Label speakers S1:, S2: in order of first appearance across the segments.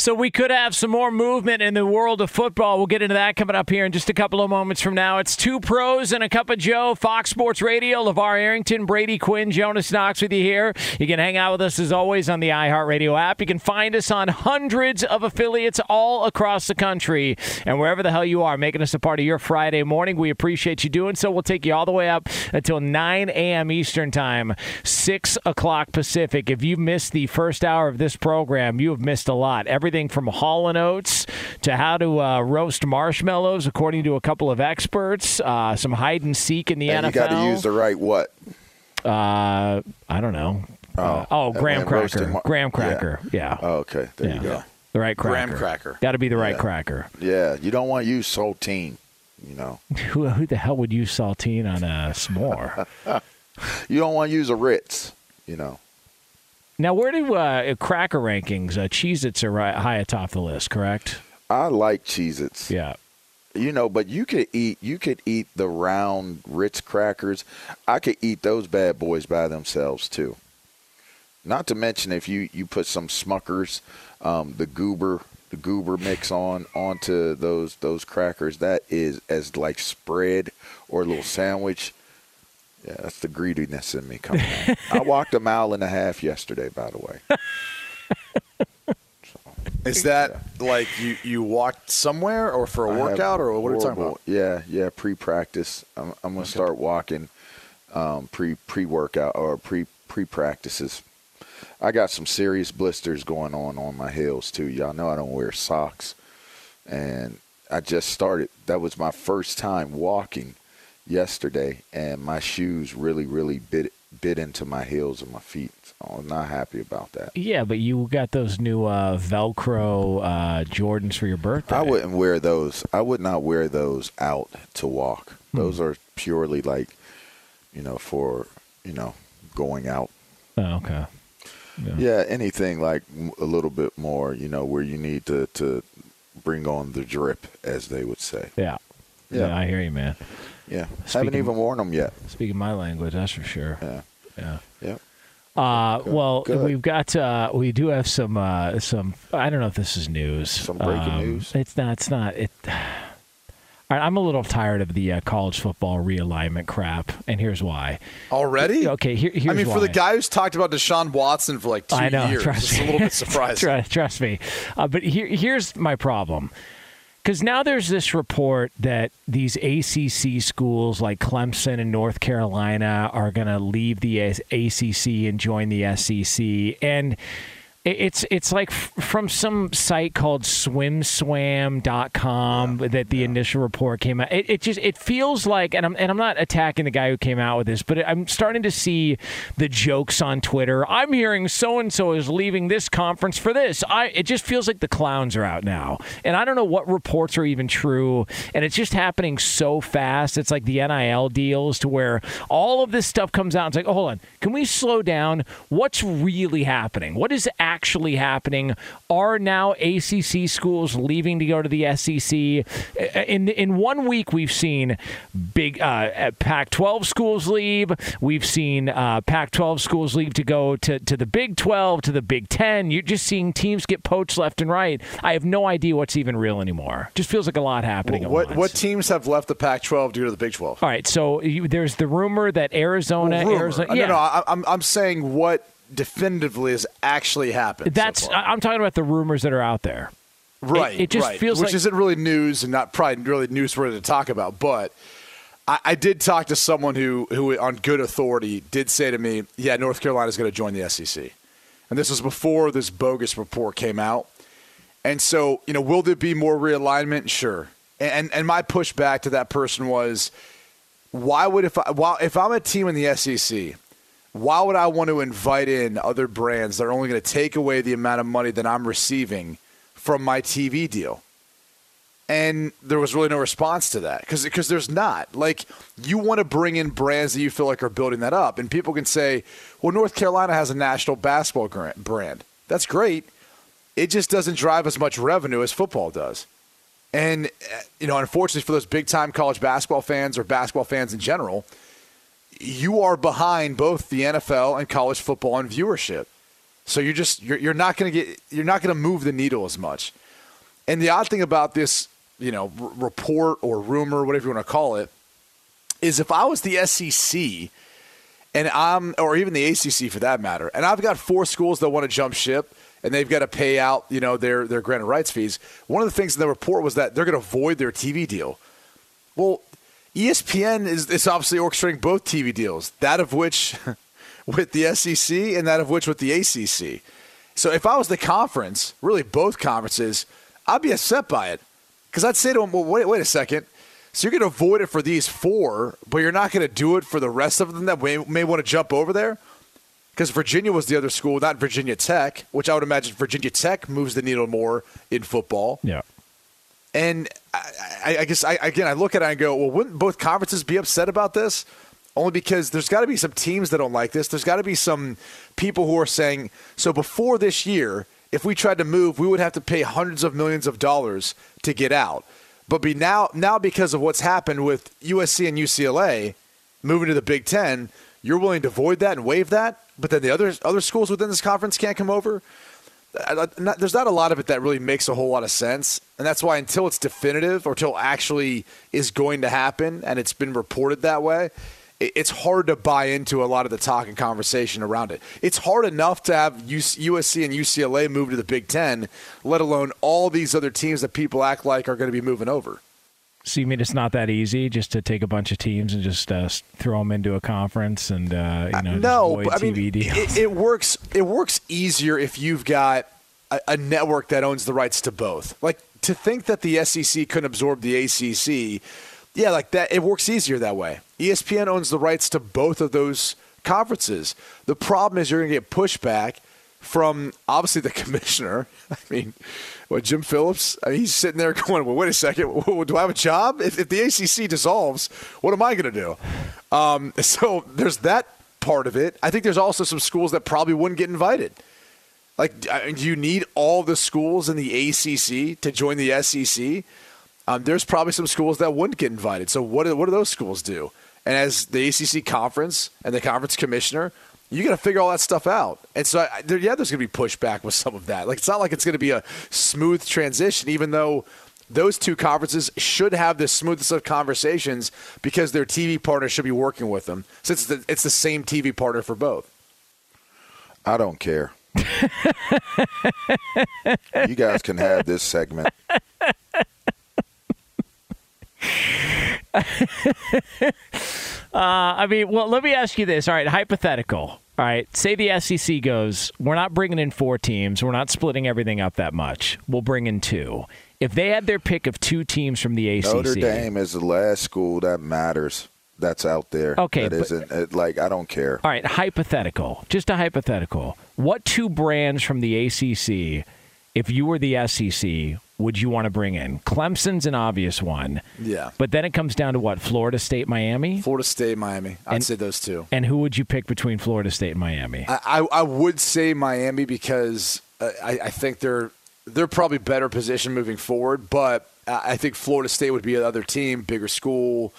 S1: So we could have some more movement in the world of football. We'll get into that coming up here in just a couple of moments from now. It's two pros and a cup of Joe, Fox Sports Radio, LeVar Arrington, Brady Quinn, Jonas Knox with you here. You can hang out with us as always on the iHeartRadio app. You can find us on hundreds of affiliates all across the country. And wherever the hell you are, making us a part of your Friday morning, we appreciate you doing so. We'll take you all the way up until 9 a.m. Eastern Time, 6 o'clock Pacific. If you missed the first hour of this program, you have missed a lot. Everything from Hall and Oates to how to uh, roast marshmallows, according to a couple of experts. Uh, some hide and seek in the
S2: And
S1: NFL.
S2: you got to use the right what?
S1: uh, I don't know. Uh, oh, graham cracker.
S2: mar-
S1: graham cracker. Yeah.
S2: Oh, okay, there
S1: Yeah.
S2: you go.
S1: The right cracker.
S3: Graham cracker.
S1: Got to be the right
S2: Yeah.
S1: cracker.
S2: Yeah, you don't want to use saltine. You know,
S1: Who, who the hell would use saltine on a s'more?
S2: you don't want to use a Ritz. You know,
S1: now, where do uh, cracker rankings? Uh, Cheez-Its are right, high atop the list, correct?
S2: I like Cheez-Its.
S1: Yeah.
S2: You know, but you could eat you could eat the round Ritz crackers. I could eat those bad boys by themselves too. Not to mention if you you put some Smuckers, um, the goober the goober mix on onto those those crackers. That is as like spread or a little sandwich. Yeah, that's the greediness in me coming out. I walked a mile and a half yesterday, by the way.
S3: Is that like you, you walked somewhere or for a
S2: I
S3: workout or what are you talking about?
S2: Yeah, yeah, pre-practice. I'm, I'm gonna start walking um, pre pre workout or pre pre practices. I got some serious blisters going on on my heels too. Y'all know I don't wear socks, and I just started. That was my first time walking yesterday, and my shoes really really bit bit into my heels and my feet. So I'm not happy about that.
S1: Yeah, but you got those new uh, Velcro uh, Jordans for your birthday.
S2: I wouldn't wear those. I would not wear those out to walk.
S1: Hmm.
S2: Those are purely like, you know, for you know, going out.
S1: Oh, okay.
S2: Yeah, anything like a little bit more, you know, where you need to to bring on the drip, as they would say.
S1: Yeah.
S2: Yeah.
S1: Yeah, I hear you, man.
S2: Yeah,
S1: Speaking-
S2: haven't even worn them yet.
S1: Speaking my language, that's for sure.
S2: Yeah.
S1: Yeah.
S2: Yep.
S1: Uh, well,
S2: Good.
S1: we've got uh, we do have some uh, some. I don't know if this is news.
S2: Some breaking
S1: Um,
S2: news?
S1: It's not. It's not. It. All right, I'm a little tired of the uh, college football realignment crap, and here's why.
S3: Already?
S1: Okay, here, here's
S3: I mean, for the guy who's talked about Deshaun Watson for like two
S1: I know.
S3: years, it's a little bit surprising.
S1: trust, trust me. Uh, but here, here's my problem. Because now there's this report that these ACC schools like Clemson and North Carolina are going to leave the ACC and join the SEC. And it's it's like f- from some site called swimswam.com that the initial report came out. It, it just it feels like and I'm and I'm not attacking the guy who came out with this, but I'm starting to see the jokes on Twitter. I'm hearing so and so is leaving this conference for this. I it just feels like the clowns are out now. And I don't know what reports are even true and it's just happening so fast. It's like the NIL deals to where all of this stuff comes out. It's like, oh, hold on. Can we slow down? What's really happening? What is actually happening? Are now ACC schools leaving to go to the SEC? In in one week, we've seen big uh, Pac-12 schools leave. We've seen uh, Pac-12 schools leave to go to, to the Big 12, to the Big 10. You're just seeing teams get poached left and right. I have no idea what's even real anymore. Just feels like a lot happening. at
S3: What what teams have left the Pac-12 due to the Big 12?
S1: All right, so you, there's the rumor that Arizona,
S3: Well, rumor.
S1: Arizona,
S3: Uh,
S1: yeah,
S3: No, no, I, I'm I'm saying what definitively has actually happened.
S1: that's. I- I'm talking about the rumors that are out there.
S3: Right.
S1: it just
S3: right.
S1: feels
S3: which
S1: like-
S3: isn't really news and not probably really newsworthy to talk about. But I, I did talk to someone who who on good authority did say to me, "Yeah, North Carolina is going to join the SEC," and this was before this bogus report came out. And so, you know, will there be more realignment? Sure. And and my pushback to that person was, why would if I while if I'm a team in the SEC, why would I want to invite in other brands that are only going to take away the amount of money that I'm receiving from my TV deal? And there was really no response to that because because there's not like you want to bring in brands that you feel like are building that up, and people can say, well, North Carolina has a national basketball brand. That's great. It just doesn't drive as much revenue as football does. And, uh, you know, unfortunately for those big time college basketball fans or basketball fans in general, you are behind both the NFL and college football in viewership. So you're just, you're, you're not going to get, you're not going to move the needle as much. And the odd thing about this, you know, r- report or rumor, whatever you want to call it, is if I was the SEC and I'm, or even the ACC for that matter, and I've got four schools that want to jump ship and they've got to pay out, you know, their their granted rights fees. One of the things in the report was that they're going to void their TV deal. Well, ESPN is, is obviously orchestrating both TV deals, that of which with the SEC and that of which with the ACC. So if I was the conference, really both conferences, I'd be upset by it because I'd say to them, well, wait, wait a second. So you're going to avoid it for these four, but you're not going to do it for the rest of them that may, may want to jump over there? Because Virginia was the other school, not Virginia Tech, which I would imagine Virginia Tech moves the needle more in football.
S1: Yeah.
S3: And I, I, guess I, again I look at it and go, well, wouldn't both conferences be upset about this? Only because there's got to be some teams that don't like this. There's got to be some people who are saying, so before this year, if we tried to move, we would have to pay hundreds of millions of dollars to get out. But be now now because of what's happened with USC and UCLA moving to the Big Ten, you're willing to void that and waive that. But then the other other schools within this conference can't come over. Not- there's not a lot of it that really makes a whole lot of sense, and that's why until it's definitive or until actually is going to happen and it's been reported that way, it- it's hard to buy into a lot of the talk and conversation around it. It's hard enough to have USC and UCLA move to the Big Ten, let alone all these other teams that people act like are going to be moving over.
S1: So you mean it's not that easy just to take a bunch of teams and just uh, throw them into a conference and uh, you know just
S3: no, I mean,
S1: deals?
S3: it, it works. It works easier if you've got a, a network that owns the rights to both. Like to think that the SEC couldn't absorb the ACC, yeah, like that. It works easier that way. ESPN owns the rights to both of those conferences. The problem is you're going to get pushback from obviously the commissioner. I mean, what Jim Phillips? I mean, he's sitting there going, "Well, wait a second. Do I have a job? If, if the ACC dissolves, what am I going to do?" Um, so there's that part of it. I think there's also some schools that probably wouldn't get invited. Like, do you need all the schools in the ACC to join the SEC? Um, there's probably some schools that wouldn't get invited. So what do, what do those schools do? And as the ACC conference and the conference commissioner, you got to figure all that stuff out. And so, I, there, yeah, there's going to be pushback with some of that. Like, it's not like it's going to be a smooth transition, even though those two conferences should have the smoothest of conversations because their TV partner should be working with them, since it's the, it's the same TV partner for both.
S2: I don't care. you guys can have this segment.
S1: Uh, I mean, well, let me ask you this. All right, hypothetical. All right, say the SEC goes, we're not bringing in four teams. We're not splitting everything up that much. We'll bring in two. If they had their pick of two teams from the ACC,
S2: Notre Dame is the last school that matters. That's out there.
S1: Okay,
S2: that
S1: but-
S2: isn't it, like I don't care.
S1: All right, hypothetical. Just a hypothetical. What two brands from the ACC, if you were the SEC, would you want to bring in? Clemson's an obvious one.
S3: Yeah.
S1: But then it comes down to what? Florida State, Miami?
S3: Florida State, Miami. I'd
S1: And-
S3: say those two.
S1: And who would you pick between Florida State and Miami?
S3: I, I, I would say Miami because uh, I, I think they're they're probably better positioned moving forward. But I I think Florida State would be another team, bigger school.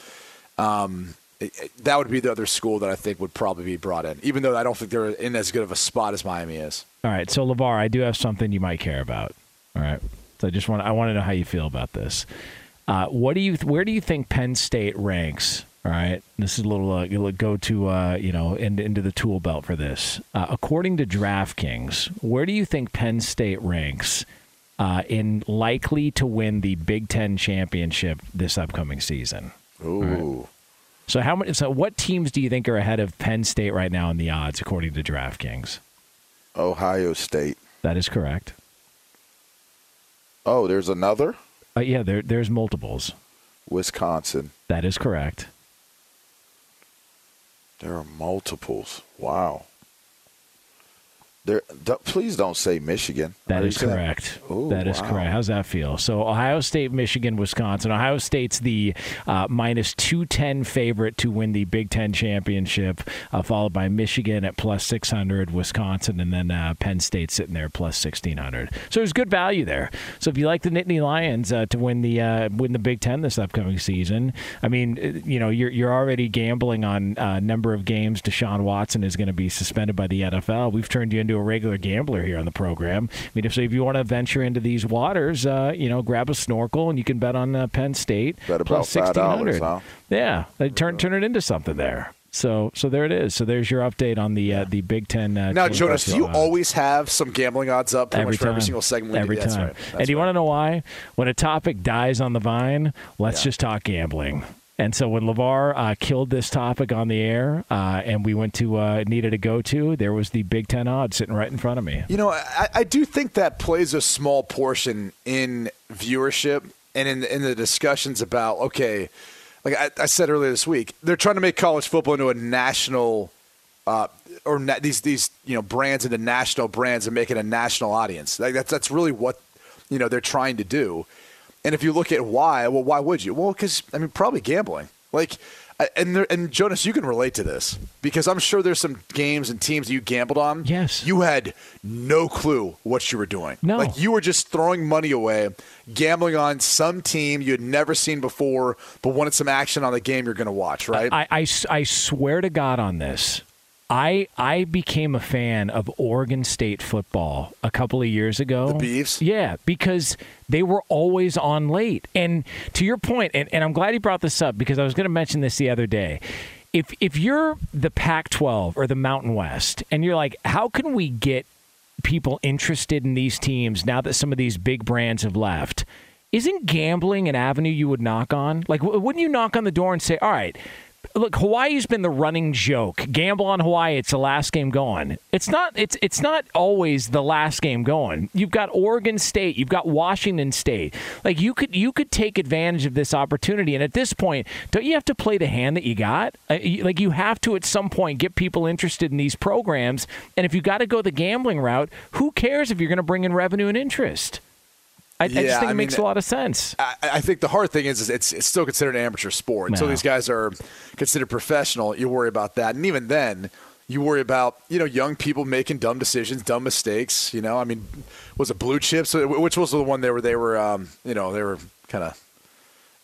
S3: Um, it- it- that would be the other school that I think would probably be brought in, even though I don't think they're in as good of a spot as Miami is.
S1: All right, so LeVar, I do have something you might care about. All right, so I just want I want to know how you feel about this. Uh, what do you where do you think Penn State ranks? All right, this is a little uh, you'll go to uh, you know in, into the tool belt for this. Uh, according to DraftKings, where do you think Penn State ranks uh, in likely to win the Big Ten championship this upcoming season?
S2: Ooh.
S1: So how many? So what teams do you think are ahead of Penn State right now in the odds according to DraftKings?
S2: Ohio State.
S1: That is correct.
S2: Oh, there's another?
S1: Uh, yeah, there, there's multiples.
S2: Wisconsin.
S1: That is correct.
S2: There are multiples. Wow. There, d- please don't say Michigan.
S1: That is correct.
S2: Ooh,
S1: that is
S2: wow.
S1: correct. How's that feel? So Ohio State, Michigan, Wisconsin. Ohio State's the uh, minus two ten favorite to win the Big Ten championship, uh, followed by Michigan at plus six hundred, Wisconsin, and then uh, Penn State sitting there plus sixteen hundred. So there's good value there. So if you like the Nittany Lions uh, to win the uh, win the Big Ten this upcoming season, I mean, uh, you know, you're you're already gambling on uh, number of games Deshaun Watson is going to be suspended by the NFL. We've turned you into a regular gambler here on the program. I mean, if so, if you want to venture into these waters, uh, you know, grab a snorkel and you can bet on uh, Penn State
S2: Bet
S1: plus
S2: $5,
S1: 1600.
S2: huh?
S1: Yeah, they turn turn it into something there. So so there it is. So there's your update on the uh, the Big Ten. Uh,
S3: Now, Jonas, do you
S1: odds.
S3: always have some gambling odds up
S1: every time.
S3: every single segment? we do?
S1: Every
S3: That's
S1: time.
S3: right.
S1: And do you want to know why? When a topic dies on the vine, let's just talk gambling. And so when LeVar uh, killed this topic on the air, uh, and we went to uh, needed a go to, there was the Big Ten odds sitting right in front of me.
S3: You know, I, I do think that plays a small portion in viewership and in in the discussions about okay, like I, I said earlier this week, they're trying to make college football into a national. Uh, or na- these these you know brands into national brands and make it a national audience. Like that's that's really what you know they're trying to do. And if you look at why, well, why would you? Well, because I mean, probably gambling. Like, and there, and Jonas, you can relate to this because I'm sure there's some games and teams that you gambled on.
S1: Yes.
S3: you had no clue what you were doing.
S1: No.
S3: like you were just throwing money away, gambling on some team you had never seen before, but wanted some action on the game you're going to watch. Right?
S1: I, I, I swear to God on this. I I became a fan of Oregon State football a couple of years ago.
S3: The Beavs?
S1: Yeah, because they were always on late. And to your point, and, and I'm glad you brought this up because I was going to mention this the other day. If if you're the Pac-12 or the Mountain West, and you're like, how can we get people interested in these teams now that some of these big brands have left? Isn't gambling an avenue you would knock on? Like, w- wouldn't you knock on the door and say, all right, look, Hawaii's been the running joke. Gamble on Hawaii, it's the last game going. It's not it's it's not always the last game going. You've got Oregon State, you've got Washington State. Like you could you could take advantage of this opportunity and at this point, don't you have to play the hand that you got? Uh, Like you have to at some point get people interested in these programs and if you got to go the gambling route, who cares if you're going to bring in revenue and interest? I, I just think
S3: I
S1: it makes
S3: mean,
S1: a lot of sense.
S3: I, I think the hard thing is, is it's, it's still considered an amateur sport. Until
S1: No.
S3: these guys are considered professional, you worry about that. And even then, you worry about you know young people making dumb decisions, dumb mistakes. You know, I mean, was it Blue Chips? Which was the one they were they were um, you know they were kind of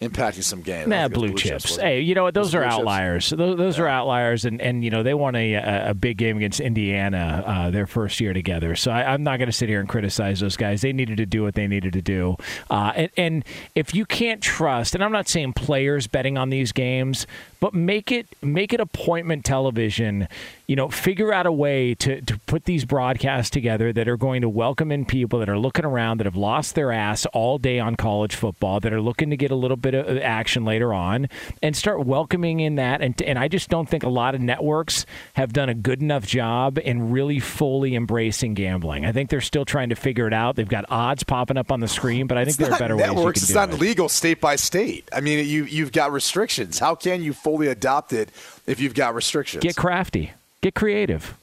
S3: impacting some games.
S1: Nah,
S3: was
S1: blue, chips.
S3: wasn't
S1: hey, you know what? Those
S3: it
S1: are
S3: blue chips?
S1: outliers. Those, those are outliers, and, and you know they won a, a a big game against Indiana uh, their first year together. So I, I'm not going to sit here and criticize those guys. They needed to do what they needed to do. Uh, and, and if you can't trust, and I'm not saying players betting on these games, but make it make it appointment television. You know, figure out a way to to put these broadcasts together that are going to welcome in people that are looking around that have lost their ass all day on college football that are looking to get a little bit of uh, action later on and start welcoming in that and and I just don't think a lot of networks have done a good enough job in really fully embracing gambling. I think they're still trying to figure it out. They've got odds popping up on the screen, but I think
S3: It's
S1: there are better ways you
S3: networks.
S1: can
S3: It's not
S1: it.
S3: legal state by state. I mean, you you've got restrictions. How can you fully adopt it if you've got restrictions?
S1: Get crafty. Get creative.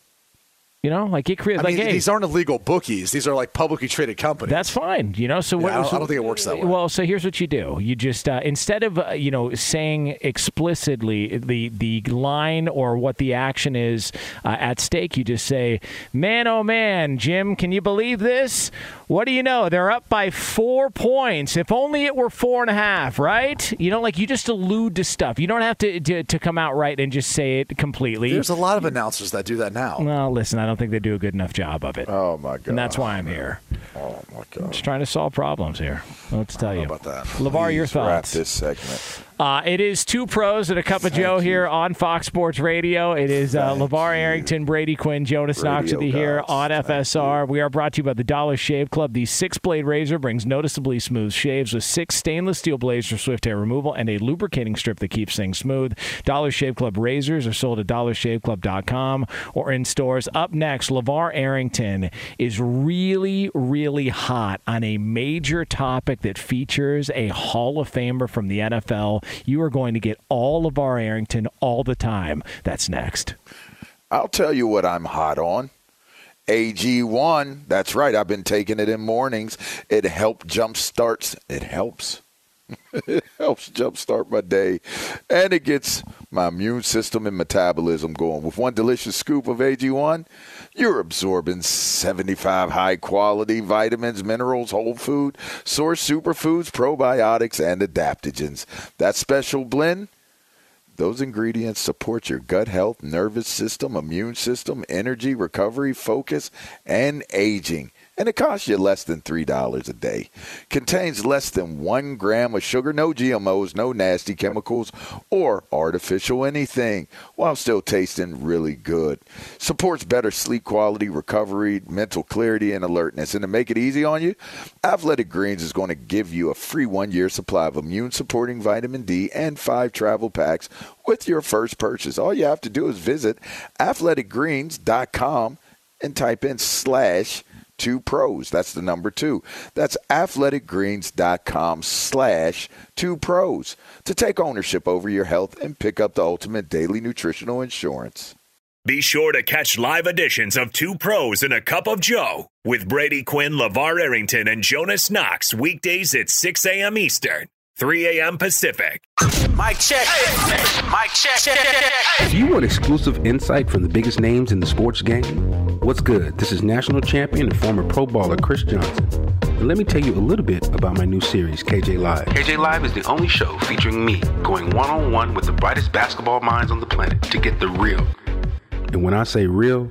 S1: You know, like get
S3: I
S1: creative.
S3: mean,
S1: like, hey,
S3: these aren't illegal bookies. These are like publicly traded companies.
S1: That's fine, you know. So
S3: Yeah,
S1: what?
S3: I don't-
S1: so-
S3: I don't think it works that way.
S1: Well, so here's what you do: you just uh, instead of uh, you know saying explicitly the the line or what the action is uh, at stake, you just say, "Man, oh man, Jim, can you believe this? What do you know? They're up by four points. If only it were four and a half, right? You know, like you just allude to stuff. You don't have to to, to come out right and just say it completely.
S3: There's a lot of announcers that do that now.
S1: well, listen, I don't think they do a good enough job of it.
S2: Oh my god!
S1: And that's why I'm here.
S2: Oh my god!
S1: Just trying to solve problems here. Let's tell you
S3: about that?
S1: LeVar, your
S2: Please Wrap
S1: thoughts.
S2: this segment.
S1: Uh, it is two pros and a cup of Joe here on Fox Sports Radio. It is uh, LeVar
S2: you.
S1: Arrington, Brady Quinn, Jonas Knox with you here on
S2: Thank
S1: FSR. We are brought to you by the Dollar Shave Club. The six blade razor brings noticeably smooth shaves with six stainless steel blades for swift hair removal and a lubricating strip that keeps things smooth. Dollar Shave Club razors are sold at dollarshaveclub.com or in stores. Up next, LeVar Arrington is really, really hot on a major topic that features a Hall of Famer from the NFL. You are going to get all of our Arrington all the time. That's next.
S2: I'll tell you what I'm hot on. AG1. That's right. I've been taking it in mornings. It helps jump starts. It helps. it helps jumpstart my day, and it gets my immune system and metabolism going. With one delicious scoop of AG1, you're absorbing 75 high quality vitamins, minerals, whole food, source superfoods, probiotics, and adaptogens. That special blend those ingredients support your gut health, nervous system, immune system, energy, recovery, focus, and aging. And it costs you less than $3 a day. Contains less than one gram of sugar, no GMOs, no nasty chemicals, or artificial anything, while still tasting really good. Supports better sleep quality, recovery, mental clarity, and alertness. And to make it easy on you, Athletic Greens is going to give you a free one year supply of immune supporting vitamin D and five travel packs with your first purchase. All you have to do is visit athleticgreens.com and type in slash two pros. That's the number two. That's athleticgreens.com slash two pros to take ownership over your health and pick up the ultimate daily nutritional insurance.
S4: Be sure to catch live editions of Two Pros and a Cup of Joe with Brady Quinn, LeVar Arrington, and Jonas Knox weekdays at 6 a.m. Eastern, 3 a.m. Pacific.
S5: Mic check. Mic check.
S6: Do you want exclusive insight from the biggest names in the sports game? What's good? This is national champion and former pro baller Chris Johnson. And let me tell you a little bit about my new series, KJ Live. KJ Live is the only show featuring me going one on one with the brightest basketball minds on the planet to get the real. And when I say real,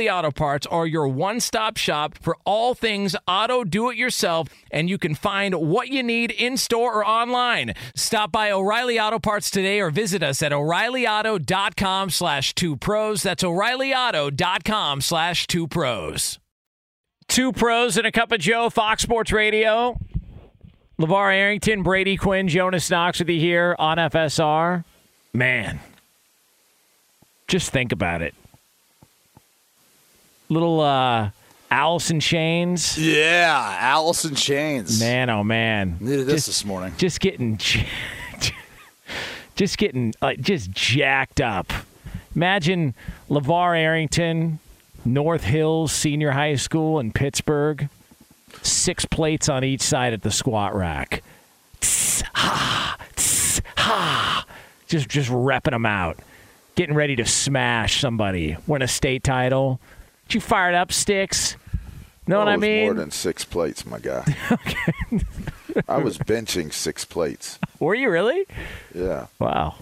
S1: Auto Parts are your one stop shop for all things auto do it yourself, and you can find what you need in store or online. Stop by O'Reilly Auto Parts today or visit us at o'ReillyAuto.com slash two pros. That's o'ReillyAuto.com slash two pros. Two pros and a cup of Joe, Fox Sports Radio. LeVar Arrington, Brady Quinn, Jonas Knox with you here on FSR. Man, just think about it. Little uh, Alice in Chains.
S3: Yeah, Alice in Chains.
S1: Man, oh man.
S3: Needed this
S1: Just-
S3: this morning.
S1: Just getting, just getting like just jacked up. Imagine LeVar Arrington, North Hills Senior High School in Pittsburgh. Six plates on each side at the squat rack. Tss, ha, tss, ha. Just just repping them out. Getting ready to smash somebody. Win a state title. Did you fired up sticks? Know what I mean?
S2: More than six plates, my guy. okay. I was benching six plates.
S1: Were you really?
S2: Yeah,
S1: Wow.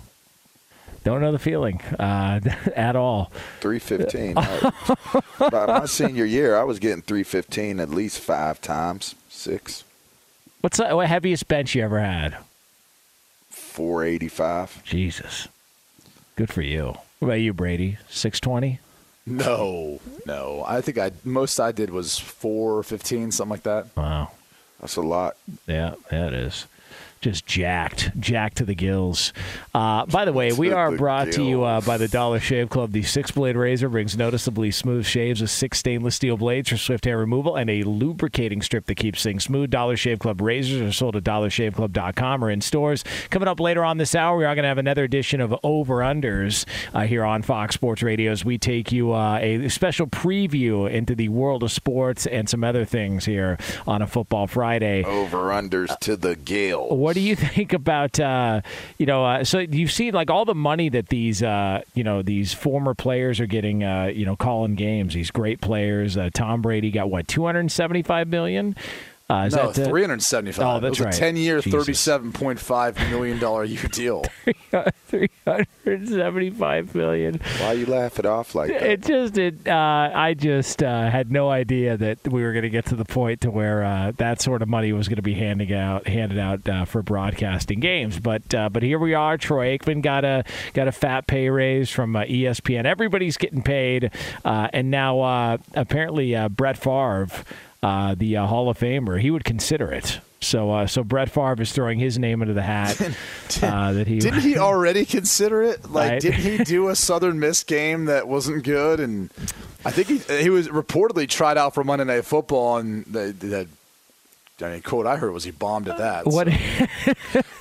S1: Don't know the feeling uh, at all.
S2: three fifteen. By my senior year, I was getting three fifteen at least five times, six,
S1: What's the what heaviest bench you ever had?
S2: 485.
S1: Jesus. Good for you. What about you, Brady? 620?
S3: No, no. I think I most I did was four fifteen, something like that.
S1: Wow.
S2: That's a lot.
S1: Yeah, it is. Just jacked, jacked to the gills. Uh, by the way, we are brought to you uh, by the Dollar Shave Club. The six blade razor brings noticeably smooth shaves with six stainless steel blades for swift hair removal and a lubricating strip that keeps things smooth. Dollar Shave Club razors are sold at dollarshaveclub.com or in stores. Coming up later on this hour, we are going to have another edition of Over Unders uh, here on Fox Sports Radio as we take you uh, a special preview into the world of sports and some other things here on a Football Friday.
S2: Over unders to the gill.
S1: What do you think about uh, you know? Uh, so you've seen like all the money that these uh, you know these former players are getting. Uh, you know, calling games. These great players. Uh, Tom Brady got what two hundred seventy five million. Uh, is
S3: no,
S1: that the-
S3: three hundred seventy-five.
S1: Oh, that's
S3: it was
S1: right.
S3: a ten-year, thirty-seven point five million dollar year deal.
S1: three hundred seventy five million.
S2: Why you laugh it off like that?
S1: It just it. Uh, I just uh, had no idea that we were going to get to the point to where uh, that sort of money was going to be handing out, handed out uh, for broadcasting games. But uh, but here we are. Troy Aikman got a got a fat pay raise from uh, ESPN. Everybody's getting paid, uh, and now uh, apparently uh, Brett Favre, uh, the uh, Hall of Famer, he would consider it. So uh, so Brett Favre is throwing his name into the hat. uh, that he
S3: Didn't he already consider it? Like,
S1: Right.
S3: didn't he do a Southern Miss game that wasn't good? And I think he he was reportedly tried out for Monday Night Football, and the, the I mean, quote I heard was he bombed at that.
S1: What?
S2: Be
S3: I-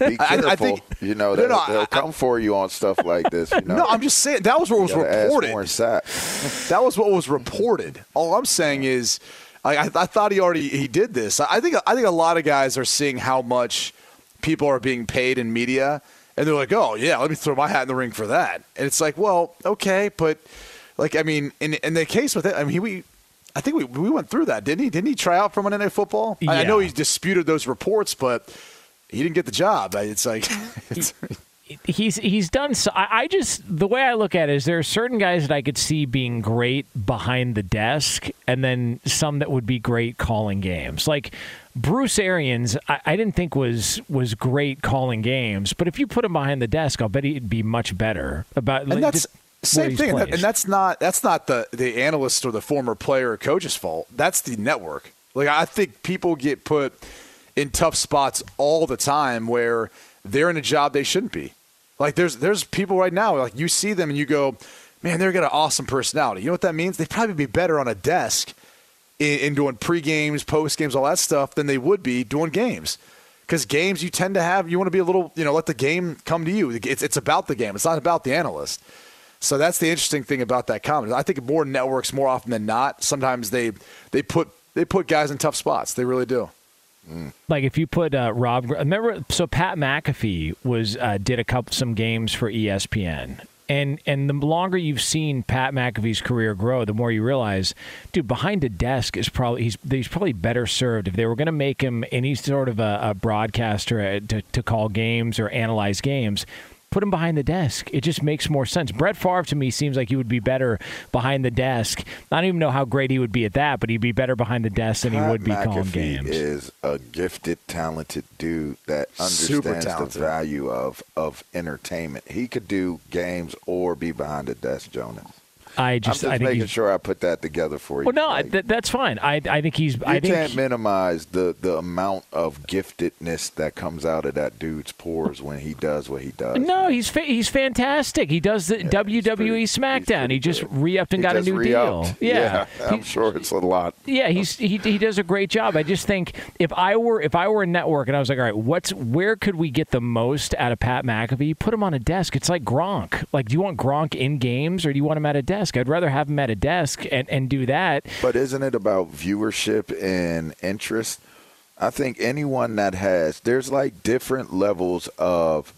S3: I
S2: careful.
S3: think-
S2: you know, they'll,
S3: no,
S2: they'll
S3: I-
S2: come for you on stuff like this. You know?
S3: No, I'm just saying that was what was
S2: You gotta
S3: reported.
S2: Warren
S3: That was what was reported. All I'm saying is, I, I, I thought he already he did this. I think I think a lot of guys are seeing how much people are being paid in media, and they're like, "Oh yeah, let me throw my hat in the ring for that." And it's like, well, okay, but like I mean, in in the case with it, I mean, he, we. I think we, we went through that, didn't he? Didn't he try out for Monday Night Football? I, I know he disputed those reports, but he didn't get the job. It's like it's,
S1: he's he's done so I, I just the way I look at it is there are certain guys that I could see being great behind the desk and then some that would be great calling games. Like Bruce Arians, I, I didn't think was was great calling games, but if you put him behind the desk, I'll bet he'd be much better about
S3: and
S1: like,
S3: that's same thing. And, that- and that's not that's not the the analyst or the former player or coach's fault. That's the network. Like I think people get put in tough spots all the time where they're in a job they shouldn't be. Like there's there's people right now like you see them and you go, man, they're got an awesome personality. You know what that means? They'd probably be better on a desk in, in doing pre games, post games, all that stuff than they would be doing games. Because games, you tend to have, you want to be a little, you know, let the game come to you. It's, it's about the game. It's not about the analyst. So that's the interesting thing about that comment. I think more networks, more often than not, sometimes they they put they put guys in tough spots. They really do.
S1: Like if you put uh, Rob, remember? So Pat McAfee was uh, did a couple some games for ESPN, and and the longer you've seen Pat McAfee's career grow, the more you realize, dude, behind a desk is probably he's he's probably better served if they were going to make him any sort of a, a broadcaster uh, to to call games or analyze games. Put him behind the desk. It just makes more sense. Brett Favre to me seems like he would be better behind the desk. I don't even know how great he would be at that, but he'd be better behind the desk than he would be calling
S2: McAfee
S1: games.
S2: is a gifted, talented dude that understands the value of of entertainment. He could do games or be behind the desk, Jonas.
S1: I just,
S2: I'm
S1: I
S2: just
S1: think
S2: making sure I put that together for you.
S1: Well, no, th- that's fine. I, I think he's.
S2: you
S1: I think
S2: can't minimize the the amount of giftedness that comes out of that dude's pores when he does what he does.
S1: no, he's fa- he's fantastic. He does the WWE
S2: pretty-
S1: SmackDown. He just re-upped and
S2: He
S1: got a new
S2: re-upped.
S1: deal. Yeah,
S2: I'm
S1: He-
S2: sure it's a lot.
S1: Yeah, he's he, he does a great job. I just think if I were if I were a network and I was like, all right, what's where could we get the most out of Pat McAfee? Put him on a desk. It's like Gronk. Like, do you want Gronk in games or do you want him at a desk? I'd rather have him at a desk and, and do that.
S2: But isn't it about viewership and interest? I think anyone that has there's like different levels of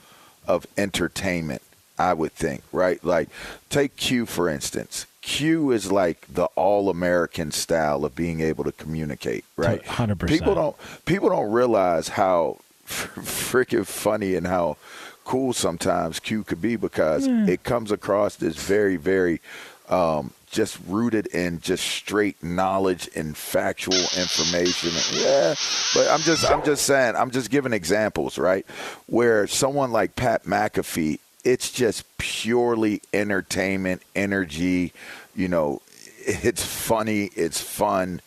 S2: of entertainment, I would think, right? Like take Q for instance. Q is like the all American style of being able to communicate, right?
S1: 100%.
S2: People don't people don't realize how freaking funny and how cool sometimes Q could be because hmm. it comes across as very very um, just rooted in just straight knowledge and factual information. Yeah, but I'm just I'm just saying I'm just giving examples, right? Where someone like Pat McAfee, it's just purely entertainment, energy. You know, it's funny, it's fun.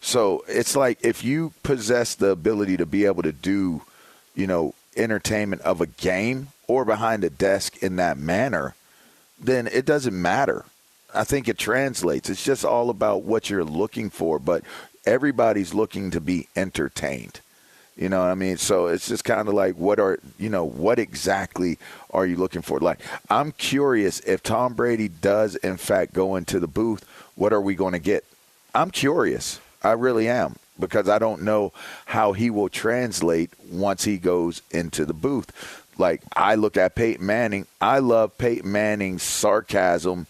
S2: So it's like if you possess the ability to be able to do, you know, entertainment of a game or behind a desk in that manner, then it doesn't matter. I think it translates. It's just all about what you're looking for, but everybody's looking to be entertained. You know what I mean? So it's just kind of like what are, you know, what exactly are you looking for? Like I'm curious if Tom Brady does in fact go into the booth, what are we going to get? I'm curious. I really am because I don't know how he will translate once he goes into the booth. Like I look at Peyton Manning, I love Peyton Manning's sarcasm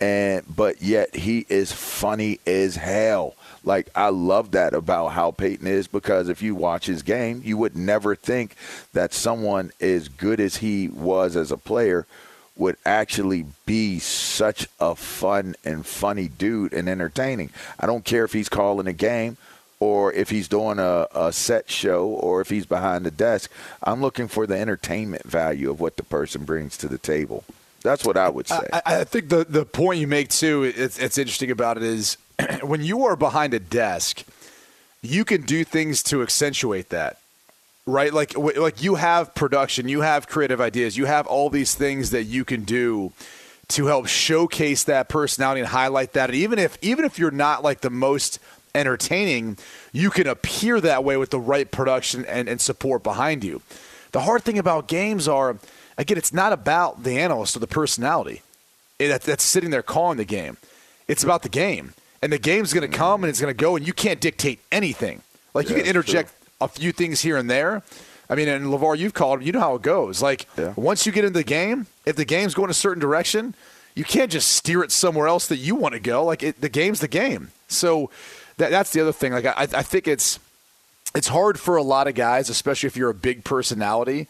S2: and but yet he is funny as hell. Like I love that about how Peyton is because if you watch his game, you would never think that someone as good as he was as a player would actually be such a fun and funny dude and entertaining. I don't care if he's calling a game or if he's doing a, a set show or if he's behind the desk. I'm looking for the entertainment value of what the person brings to the table. That's what I would say.
S3: I, I think the the point you make too, it's, it's interesting about it is when you are behind a desk, you can do things to accentuate that right? Like like you have production, you have creative ideas, you have all these things that you can do to help showcase that personality and highlight that. And even if even if you're not like the most entertaining, you can appear that way with the right production and, and support behind you. The hard thing about games are again, it's not about the analyst or the personality it, that's sitting there calling the game. It's about the game. And the game's going to mm-hmm. come and it's going to go, and you can't dictate anything. Like you can interject a few things here and there. I mean, and LeVar, you've called, you know how it goes. Like, once you get into the game, if the game's going a certain direction, you can't just steer it somewhere else that you want to go. Like, it, the game's the game. So that, that's the other thing. Like, I, I think it's it's hard for a lot of guys, especially if you're a big personality,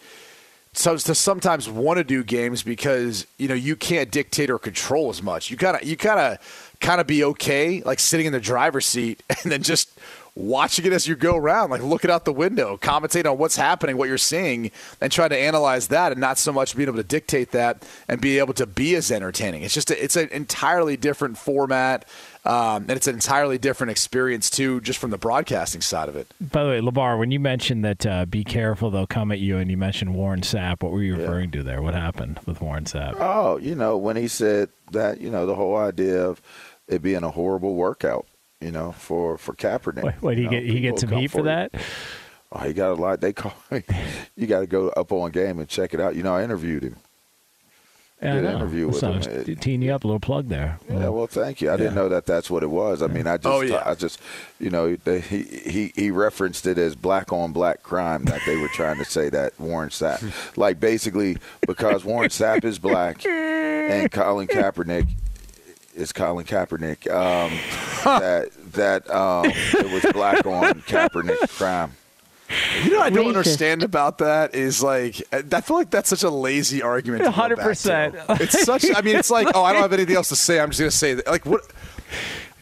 S3: so to sometimes want to do games because you know you can't dictate or control as much. You gotta you gotta kind of be okay, like sitting in the driver's seat and then just watching it as you go around, like looking out the window, commentate on what's happening, what you're seeing, and try to analyze that, and not so much being able to dictate that and be able to be as entertaining. It's just a, it's an entirely different format. Um, and it's an entirely different experience too, just from the broadcasting side of it.
S1: By the way, LeVar, when you mentioned that uh, be careful they'll come at you, and you mentioned Warren Sapp, what were you referring to there? What happened with Warren Sapp?
S2: Oh, you know, when he said that, you know, the whole idea of it being a horrible workout, you know, for for Kaepernick.
S1: Wait, wait, he
S2: You know,
S1: get he
S2: people
S1: get some heat for
S2: you.
S1: that?
S2: Oh, he got a lot. They call. you got to go up on game and check it out. You know, I interviewed him.
S1: Yeah,
S2: Did an interview with
S1: so I
S2: him.
S1: was
S2: It-
S1: teeing you up, a little plug there.
S2: Yeah, well, thank you. I didn't know that that's what it was. I mean, I just,
S3: Oh, yeah.
S2: I just, you know, he he he referenced it as black on black crime that they were trying to say that Warren Sapp, like basically because Warren Sapp is black and Colin Kaepernick is Colin Kaepernick, um, that that um, it was black on Kaepernick crime.
S3: You know, what I don't
S1: Racist.
S3: understand about that is like I feel like that's such a lazy argument. back to.
S1: 100%.
S3: It's such. I mean, it's like oh, I don't have anything else to say. I'm just gonna say that. Like what?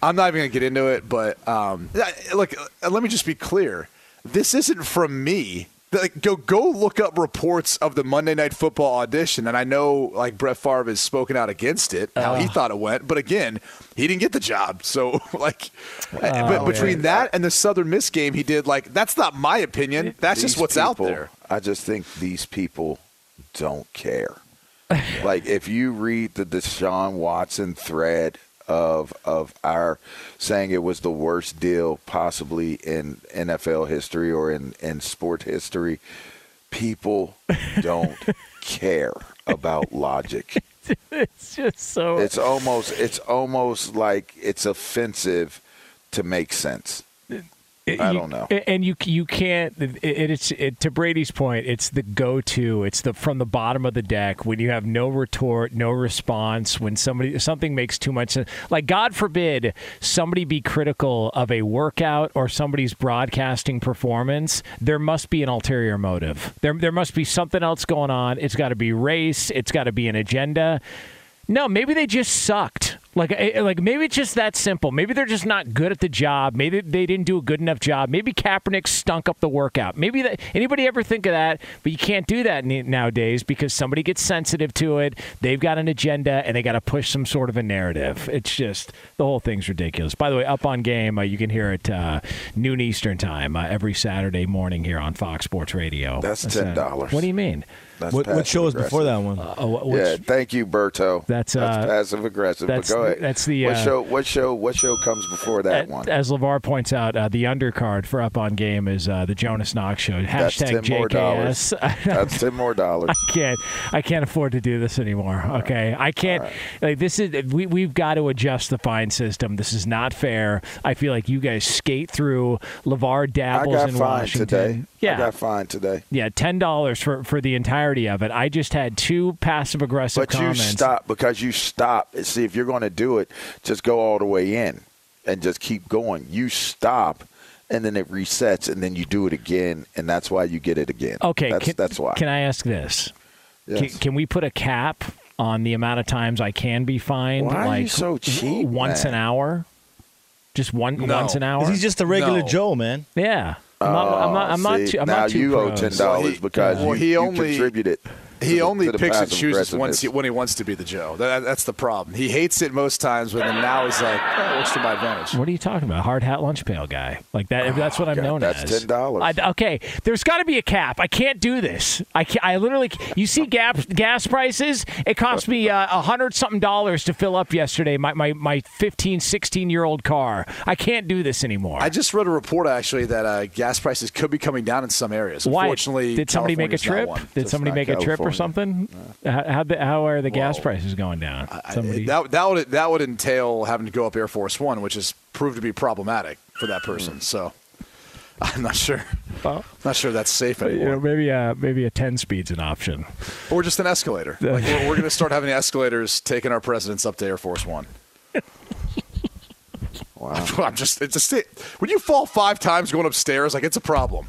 S3: I'm not even gonna get into it. But um, look, uh, let me just be clear. This isn't from me. Like, go go look up reports of the Monday Night Football audition, and I know like Brett Favre has spoken out against it, how he
S1: ah.
S3: thought it went. But again, he didn't get the job. So like, eh,
S1: Oh,
S3: but between that and the Southern Miss game, he did like that's not my opinion. That's just
S2: These
S3: what's out there.
S2: I just think these people don't care. like if you read the Deshaun Watson thread of of our saying it was the worst deal possibly in NFL history or in, in sport history, people don't care about logic.
S1: it's just so.
S2: It's almost it's almost like it's offensive to make sense. I don't know.
S1: And you you can't. It, it's it, to Brady's point. It's the go-to. It's the from the bottom of the deck when you have no retort, no response. When somebody something makes too much sense. Like God forbid somebody be critical of a workout or somebody's broadcasting performance. There must be an ulterior motive. There there must be something else going on. It's got to be race. It's got to be an agenda. No, maybe they just sucked. Like, eh, like maybe it's just that simple. Maybe they're just not good at the job. Maybe they didn't do a good enough job. Maybe Kaepernick stunk up the workout. Maybe that anybody ever think of that? But you can't do that nowadays because somebody gets sensitive to it. They've got an agenda and they got to push some sort of a narrative. It's just the whole thing's ridiculous. By the way, up on game, uh, you can hear it uh, noon Eastern time uh, every Saturday morning here on Fox Sports Radio.
S2: That's
S1: uh,
S2: $10.
S1: What do you mean?
S2: That's
S7: What, what show is before that one?
S1: Uh, what- what's-
S2: Yeah, thank you, Berto.
S1: That's, uh,
S2: passive aggressive.
S1: that's
S2: but go
S1: the-
S2: ahead.
S1: that's the,
S2: what
S1: uh,
S2: show. What show? What show comes before that
S1: A-
S2: one?
S1: As LeVar points out, uh, the undercard for Up on Game is uh, the Jonas Knox Show.
S2: That's
S1: Hashtag
S2: ten more dollars.
S1: JKS.
S2: That's ten more dollars.
S1: I can't. I can't afford to do this anymore. Okay, I can't. Like this is. We we've got to adjust the fine system. This is not fair. I feel like you guys skate through. LeVar
S2: I
S1: dabbles
S2: got
S1: in
S2: fined
S1: Washington.
S2: today.
S1: Yeah.
S2: I got fined today.
S1: yeah, ten dollars for for the entirety of it. I just had two passive aggressive
S2: But
S1: comments.
S2: you stop because you stop. See, if you're going to do it, just go all the way in and just keep going. You stop, and then it resets, and then you do it again, and that's why you get it again.
S1: Okay,
S2: that's,
S1: can,
S2: that's why.
S1: Can I ask this?
S2: Yes.
S1: Can, can we put a cap on the amount of times I can be fined?
S2: Why are
S1: like
S2: you so cheap,
S1: Once
S2: man?
S1: an hour. Just one
S3: No.
S1: once an hour.
S7: 'Cause he's just a regular
S3: No.
S7: Joe, man.
S1: yeah. I'm not. I'm not. I'm not
S2: Oh, see,
S1: too. I'm
S2: now
S1: not too
S2: you owe ten dollars
S3: Well,
S2: because
S3: well,
S2: you,
S3: he
S2: you
S3: only-
S2: contributed. To
S3: He
S2: the-
S3: only picks and chooses once he, when he wants to be the Joe. That, that's the problem. He hates it most times, but then now he's like, oh, it works to my advantage.
S1: What are you talking about? Hard hat lunch pail guy. Like that. that's what I'm
S2: God,
S1: known
S2: that's
S1: as.
S2: $10.
S1: I- Okay. There's got to be a cap. I can't do this. I can I literally. You see gas gas prices. It cost me uh, a hundred something dollars to fill up yesterday. My my my 15, 16 year old car. I can't do this anymore.
S3: I just read a report actually that uh, gas prices could be coming down in some areas.
S1: Why?
S3: Unfortunately,
S1: did somebody make a trip? Did
S2: Just
S1: somebody make a trip or
S2: California.
S1: something? How, how, the- how are the gas prices going down?
S3: I- that, that would that would entail having to go up Air Force One, which has proved to be problematic for that person. So I'm not sure.
S1: Well,
S3: not sure that's safe
S1: you
S3: anymore.
S1: know, maybe uh, maybe a ten speed's an option.
S3: or just an escalator. Like we're, we're going to start having escalators taking our presidents up to Air Force One.
S2: Wow.
S3: I'm just it's a when you fall five times going upstairs, like it's a problem.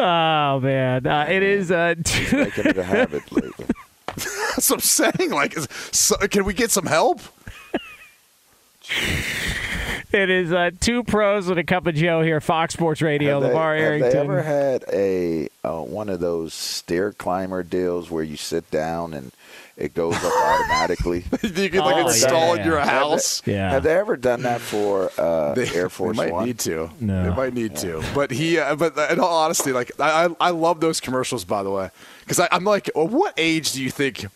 S1: Oh man, uh, it is. Uh, two,
S2: Making it a habit lately.
S3: That's what I'm saying. Like, is, so, can we get some help?
S1: it is uh, two pros and a cup of Joe here, Fox Sports Radio.
S2: Have they,
S1: LeVar
S2: have
S1: Arrington.
S2: they ever had a uh, one of those stair climber deals where you sit down and it goes up automatically?
S3: you can like
S1: Oh,
S3: install
S1: yeah,
S3: in your
S1: yeah.
S3: house.
S1: Yeah.
S2: Have they ever done that for uh,
S3: They,
S2: Air Force
S3: they might
S2: One?
S3: need to.
S1: No.
S3: They might need to. But he, uh, but in all honesty, like I, I, I love those commercials. By the way, because I'm like, well, what age do you think?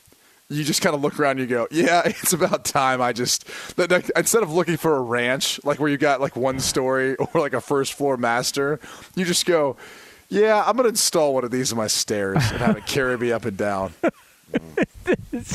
S3: You just kind of look around and you go, yeah, it's about time. I just instead of looking for a ranch, like where you got like one story or like a first floor master, you just go, yeah, I'm gonna install one of these in my stairs and have it carry me up and down.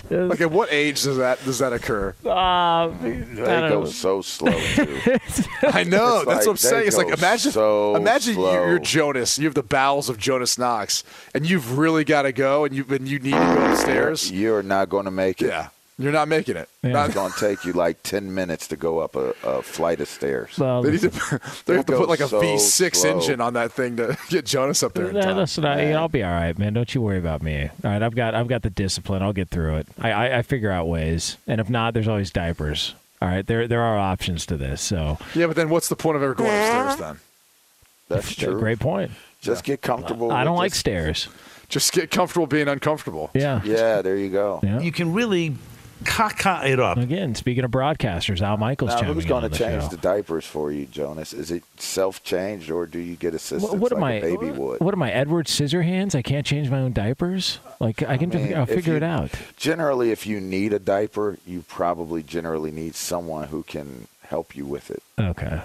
S3: like at what age does that does that occur?
S1: Uh,
S2: They go
S1: know.
S2: so slow too.
S3: I know.
S2: It's
S3: That's
S2: like
S3: what I'm saying. It's like imagine,
S2: so
S3: imagine you-
S2: slow.
S3: you're Jonas. You have the bowels of Jonas Knox, and you've really got to go, and you and you need to go upstairs.
S2: You're not going to make it.
S3: Yeah, you're not making it.
S1: Yeah.
S3: Not-
S2: It's going to take you like ten minutes to go up a, a flight of stairs.
S1: Well,
S3: they need to. They have to put like a
S2: so
S3: V6
S2: slow.
S3: engine on that thing to get Jonas up there. In time.
S1: listen, I, I'll be all right, man. Don't you worry about me. All right, I've got I've got the discipline. I'll get through it. I, I, I figure out ways, and if not, there's always diapers. All right, there there are options to this. So
S3: Yeah, but then what's the point of ever going upstairs then?
S2: That's true.
S1: great point.
S2: Just get comfortable.
S1: I don't like
S2: this.
S1: stairs.
S3: Just get comfortable being uncomfortable.
S1: Yeah.
S2: Yeah, there you go.
S1: Yeah.
S8: You can really caca it up.
S1: Again, speaking of broadcasters, Al Michaels
S2: Now, who's going to change
S1: show.
S2: the diapers for you, Jonas? Is it self-changed, or do you get assistance
S1: What, what am
S2: like
S1: I?
S2: a baby would?
S1: What am I? Edward Scissorhands? I can't change my own diapers. Like I can,
S2: mean,
S1: I'll
S2: if
S1: figure
S2: you-
S1: it out.
S2: Generally, if you need a diaper, you probably generally need someone who can help you with it.
S1: Okay.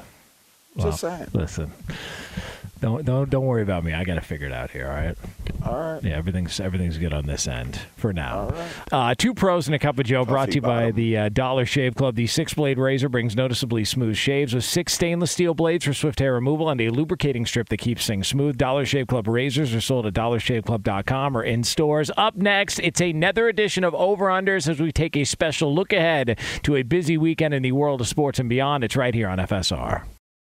S2: Just
S1: Well,
S2: saying.
S1: Listen, don't don't don't worry about me. I got to figure it out here. All right.
S2: All right.
S1: Yeah, everything's everything's good on this end for now. Uh, two pros and a cup of Joe, brought to you by the uh, Dollar Shave Club. The six blade razor brings noticeably smooth shaves with six stainless steel blades for swift hair removal and a lubricating strip that keeps things smooth. Dollar Shave Club razors are sold at dollarshaveclub.com or in stores. Up next, it's another edition of Over Unders as we take a special look ahead to a busy weekend in the world of sports and beyond. It's right here on FSR.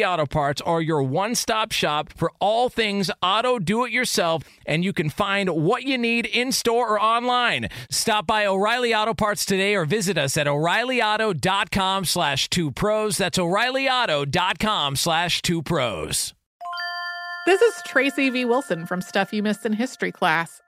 S1: Auto Parts are your one stop shop for all things auto do it yourself, and you can find what you need in store or online. Stop by O'Reilly Auto Parts today or visit us at o'ReillyAuto.com slash two pros. That's o'ReillyAuto.com slash two pros.
S9: This is Tracy V. Wilson from Stuff You Missed in History class.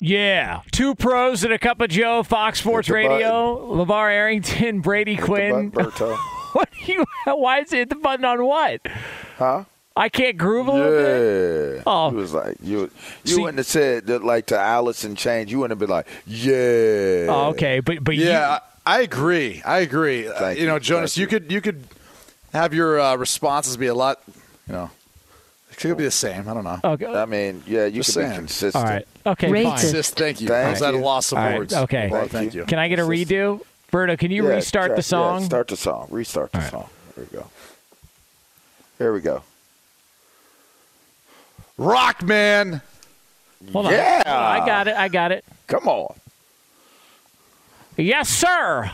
S1: Yeah. Two pros and a cup of Joe, Fox Sports Radio, LeVar Arrington, Brady Quinn.
S2: Berto.
S1: what do you why is it hit the button on what?
S2: Huh?
S1: I can't groove a little bit.
S2: Yeah.
S1: Oh.
S2: It was like you you
S1: See-
S2: wouldn't have said that like to Alice in Chains. You wouldn't have been like, yeah.
S1: Oh, okay, but but
S3: yeah, I, I agree. I agree. Uh,
S2: Thank
S3: you know. Jonas,
S2: Thank
S3: you could you could have your uh, responses be a lot, you know, it could be the same. I don't know.
S1: okay.
S2: I mean, yeah, you
S3: Just
S2: can
S3: saying.
S2: be consistent.
S1: All right. Okay, fine.
S3: Sis, thank you.
S2: Thank
S3: I was at a loss of
S1: All right,
S3: words.
S1: okay.
S3: Well,
S2: Thank
S3: thank
S2: you.
S3: you.
S1: Can I get a redo? Berto, can you
S2: Yeah,
S1: restart
S2: try-
S1: the song?
S2: Yeah, start the song. Restart the
S1: All right.
S2: song. There we go. Here we go.
S3: Rock man.
S1: Hold.
S2: Yeah.
S1: Hold on, I got it. I got it.
S2: Come on.
S1: Yes, sir.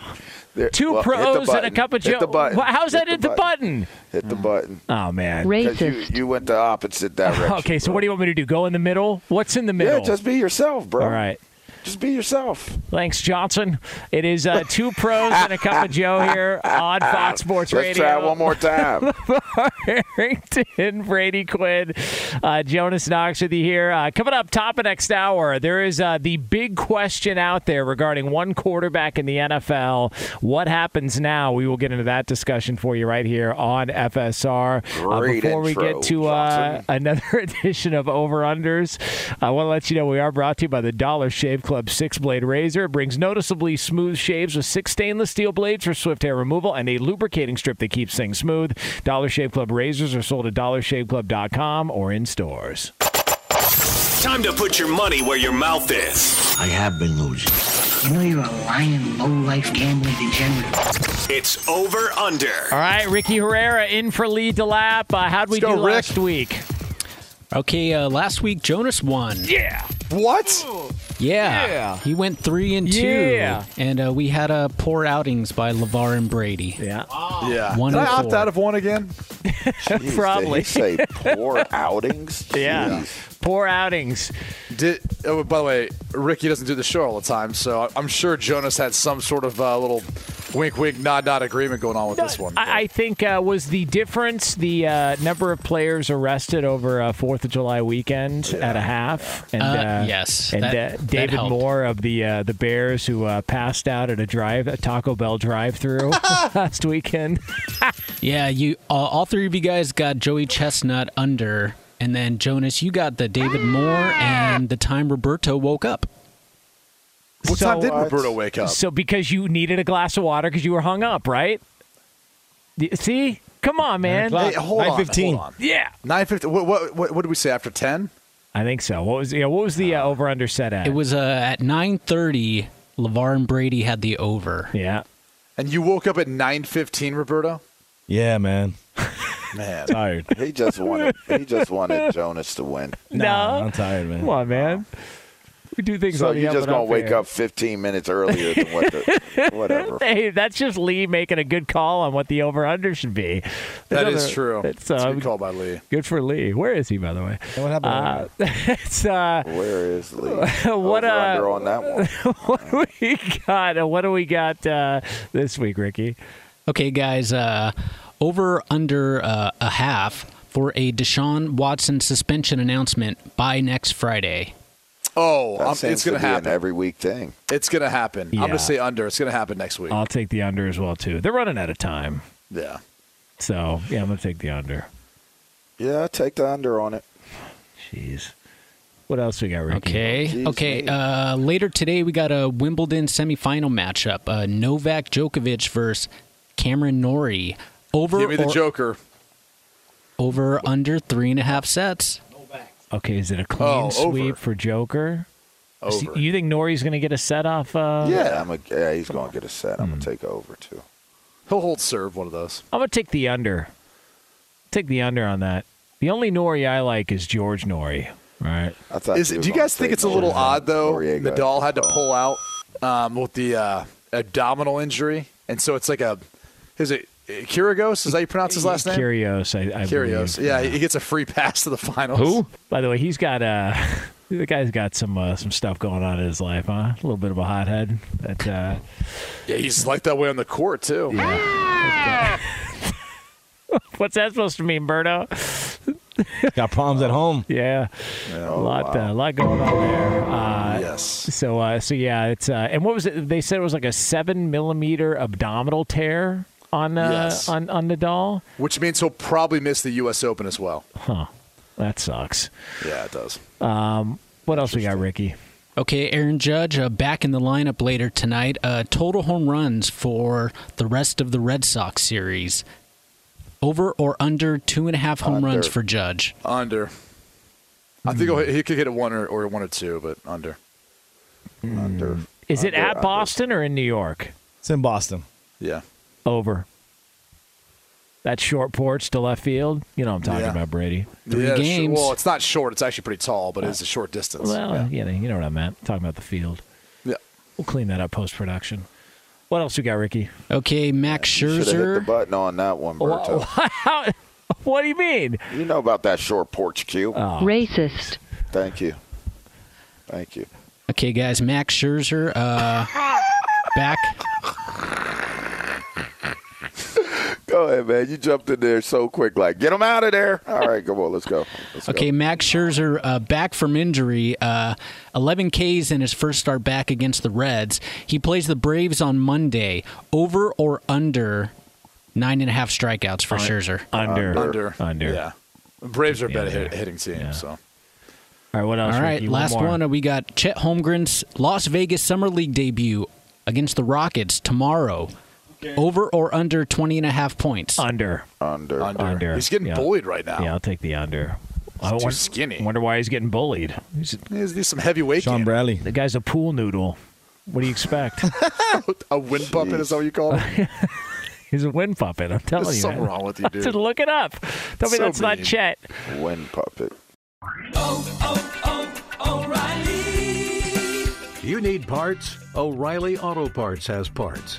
S2: There-
S1: Two
S2: well,
S1: pros and a
S2: button.
S1: cup of Joe.
S2: the button.
S1: Wha- How's
S2: Hit
S1: that hit the button?
S2: Hit the button.
S1: Oh man.
S2: 'Cause you, you went the opposite direction.
S1: Okay, so what do you want me to do? Go in the middle? What's in the middle?
S2: Yeah, just be yourself, bro.
S1: All right.
S2: Just be yourself.
S1: Thanks, Johnson. It is uh, two pros and a cup of Joe here on Fox Sports Radio.
S2: Let's try one more time.
S1: Arrington, Brady Quinn, uh, Jonas Knox with you here. Uh, coming up top of next hour, there is uh, the big question out there regarding one quarterback in the NFL. What happens now? We will get into that discussion for you right here on FSR. Uh, before we get to uh, another edition of Over Unders, I want to let you know we are brought to you by the Dollar Shave Club six blade razor. It brings noticeably smooth shaves with six stainless steel blades for swift hair removal and a lubricating strip that keeps things smooth. Dollar Shave Club razors are sold at dollarshaveclub.com or in stores.
S4: Time to put your money where your mouth is.
S10: I have been losing.
S11: You know you're a lying, low-life gambling degenerate.
S4: It's over under.
S1: All right, Ricky Herrera in for Lee DeLapp. Uh, how'd we
S3: Let's
S1: do
S3: go, Rick.
S1: last week?
S12: Okay, uh, last week Jonas won.
S1: Yeah.
S3: What?
S12: Yeah.
S1: Yeah.
S12: He went three and two.
S1: Yeah.
S12: And uh, we had uh, poor outings by LeVar and Brady.
S1: Yeah.
S3: Yeah.
S12: One
S3: Did I
S12: and
S3: opt
S12: four.
S3: out of one again?
S2: Jeez,
S1: Probably.
S2: Did he say poor outings?
S1: Yeah.
S2: Jeez.
S1: Poor outings.
S3: Did oh, by the way, Ricky doesn't do the show all the time, so I'm sure Jonas had some sort of uh, little wink, wink, nod, nod agreement going on with this one.
S1: I, I think uh, was the difference the uh, number of players arrested over uh, Fourth of July weekend at a half, and
S12: Uh, yes,
S1: and
S12: that-
S1: uh, David. Moore of the uh, the Bears who uh, passed out at a drive a Taco Bell drive-through last weekend.
S12: Yeah, you uh, all three of you guys got Joey Chestnut under, and then Jonas, you got the David Moore and the time Roberto woke up.
S3: what
S1: So,
S3: time did
S1: uh,
S3: Roberto wake up?
S1: So because you needed a glass of water because you were hung up, right? See, come on, man.
S3: Hey, hold on,
S8: 9:15.
S3: hold on.
S1: Yeah,
S3: Nine fifty. What, what what what did we say after ten?
S1: I think so. What was yeah? What was the uh, over under set at?
S12: It was uh, at 9:30. LeVar and Brady had the over.
S1: yeah.
S3: And you woke up at nine fifteen, Roberto.
S8: Yeah, man.
S3: Man,
S8: Tired.
S2: He just wanted. He just wanted Jonas to win.
S8: Nah,
S1: No.
S8: I'm tired, man.
S1: Come on, man. We do things
S2: So
S1: on
S2: you
S1: up
S2: just
S1: and
S2: gonna
S1: up
S2: wake
S1: here.
S2: up 15 minutes earlier than what the whatever.
S1: Hey, that's just Lee making a good call on what the over under should be.
S3: that
S1: There's
S3: is true.
S1: It's,
S3: It's a
S1: uh,
S3: good call by Lee.
S1: good for Lee. Where is he, by the way?
S8: What happened?
S1: Uh, it's uh,
S2: Where is Lee?
S1: what
S2: Over
S1: uh,
S2: under on that one.
S1: what do we got? uh, What do we got uh, this week, Ricky?
S12: Okay, guys, uh, over under uh, a half for a Deshaun Watson suspension announcement by next Friday.
S3: Oh,
S2: That
S3: I'm, it's gonna happen.
S2: every week thing.
S3: it's gonna happen. I'm gonna say under. It's gonna happen next week.
S1: I'll take the under as well too. They're running out of time,
S3: yeah.
S1: so yeah, I'm gonna take the under.
S2: Yeah, take the under on it.
S1: Jeez. What else we got, Ricky?
S12: Okay.
S2: Jeez,
S12: okay. Uh, later today, we got a Wimbledon semifinal matchup: uh, Novak Djokovic versus Cameron Norrie. Over
S3: Give me the
S12: or
S3: Joker.
S12: over under three and a half sets.
S1: Okay, is it a clean
S3: Oh, over.
S1: sweep for Joker? So
S3: Over.
S1: You think Norrie's going to get a set off? Uh,
S2: Yeah, I'm a, yeah, he's going to get a set. I'm going
S1: Hmm.
S2: to take over too.
S3: He'll hold serve one of those.
S1: I'm going to take the under. Take the under on that. The only Nori I like is George Noory. Right?
S2: I thought
S3: Is
S2: you
S3: it,
S2: were
S3: do you guys think
S2: say
S3: it's a little odd though?
S2: Noriega.
S3: Nadal had to pull out um, with the uh, abdominal injury, and so it's like a is it Kyrgios? Is that how you pronounce his last name?
S1: Curios, I, I
S3: Kyrgios.
S1: believe.
S3: Yeah, he gets a free pass to the finals.
S1: Who? By the way, he's got uh, the guy's got some uh, some stuff going on in his life, huh? A little bit of a hothead. That uh,
S3: Yeah, he's like that way on the court too.
S1: what's that supposed to mean, Berto?
S8: Got problems at home.
S1: Yeah, a lot, uh, a lot going on there. Uh,
S3: yes.
S1: So, uh, so yeah, it's uh, and what was it? They said it was like a seven millimeter abdominal tear on uh,
S3: Yes.
S1: on on Nadal.
S3: Which means he'll probably miss the U.S. Open as well.
S1: Huh. That sucks.
S3: Yeah, it does.
S1: Um, what else we got, Ricky?
S12: Okay, Aaron Judge uh, back in the lineup later tonight. Uh, total home runs for the rest of the Red Sox series. Over or under two and a half home runs for Judge.
S3: Under. I think he'll, he could hit a one or, or one or two, but under.
S2: Under.
S1: Is it at
S2: under.
S1: Boston or in New York?
S8: It's in Boston.
S3: Yeah.
S1: Over. That short porch to left field. You know what I'm talking
S3: Yeah.
S1: about, Brady.
S12: Three
S3: yeah,
S12: games.
S3: Well, it's not short. It's actually pretty tall, but it's a short distance.
S1: Well,
S3: yeah.
S1: you know, you know what I meant. talking about the field.
S3: Yeah.
S1: We'll clean that up post production. What else you got, Ricky?
S12: Okay, Max
S2: Should have hit the
S12: Scherzer.
S2: button on that one, Berto.
S1: How, what do you mean?
S2: You know about that short porch cue.
S1: Oh.
S13: Racist.
S2: Thank you. Thank you.
S12: Okay, guys, Max Scherzer uh, back.
S2: Go ahead, man. You jumped in there so quick. Like, get him out of there. All right, come on. Let's go. Let's
S12: Okay,
S2: go.
S12: Max Scherzer uh, back from injury. Uh, 11 Ks in his first start back against the Reds. He plays the Braves on Monday. Over or under nine and a half strikeouts for Scherzer?
S1: Under.
S3: Under.
S1: Under.
S3: Yeah. Braves are a better hit, hitting team,
S1: Yeah.
S3: so.
S1: All right, what else?
S12: All right,
S1: Ricky?
S12: last
S1: more.
S12: one. uh, We got Chet Holmgren's Las Vegas Summer League debut against the Rockets tomorrow. Over or under 20 and a half points?
S1: Under.
S2: Under.
S3: Under.
S1: Under.
S3: He's getting
S1: Yeah.
S3: bullied right now.
S1: Yeah, I'll take the under. I
S3: too
S1: won-
S3: skinny.
S1: Wonder why he's getting bullied. He's,
S3: He's, he's some heavyweight.
S8: Sean. Bradley.
S1: the guy's a pool noodle. What do you expect?
S3: A wind puppet is that what you call him?
S1: he's a wind puppet. I'm telling
S3: There's
S1: you.
S3: something
S1: man.
S3: wrong with you, dude.
S1: Just look it up. Tell me
S3: So
S1: that's not. Chet.
S2: Wind puppet. Oh, oh, oh, O'Reilly.
S14: You need parts? O'Reilly Auto Parts has parts.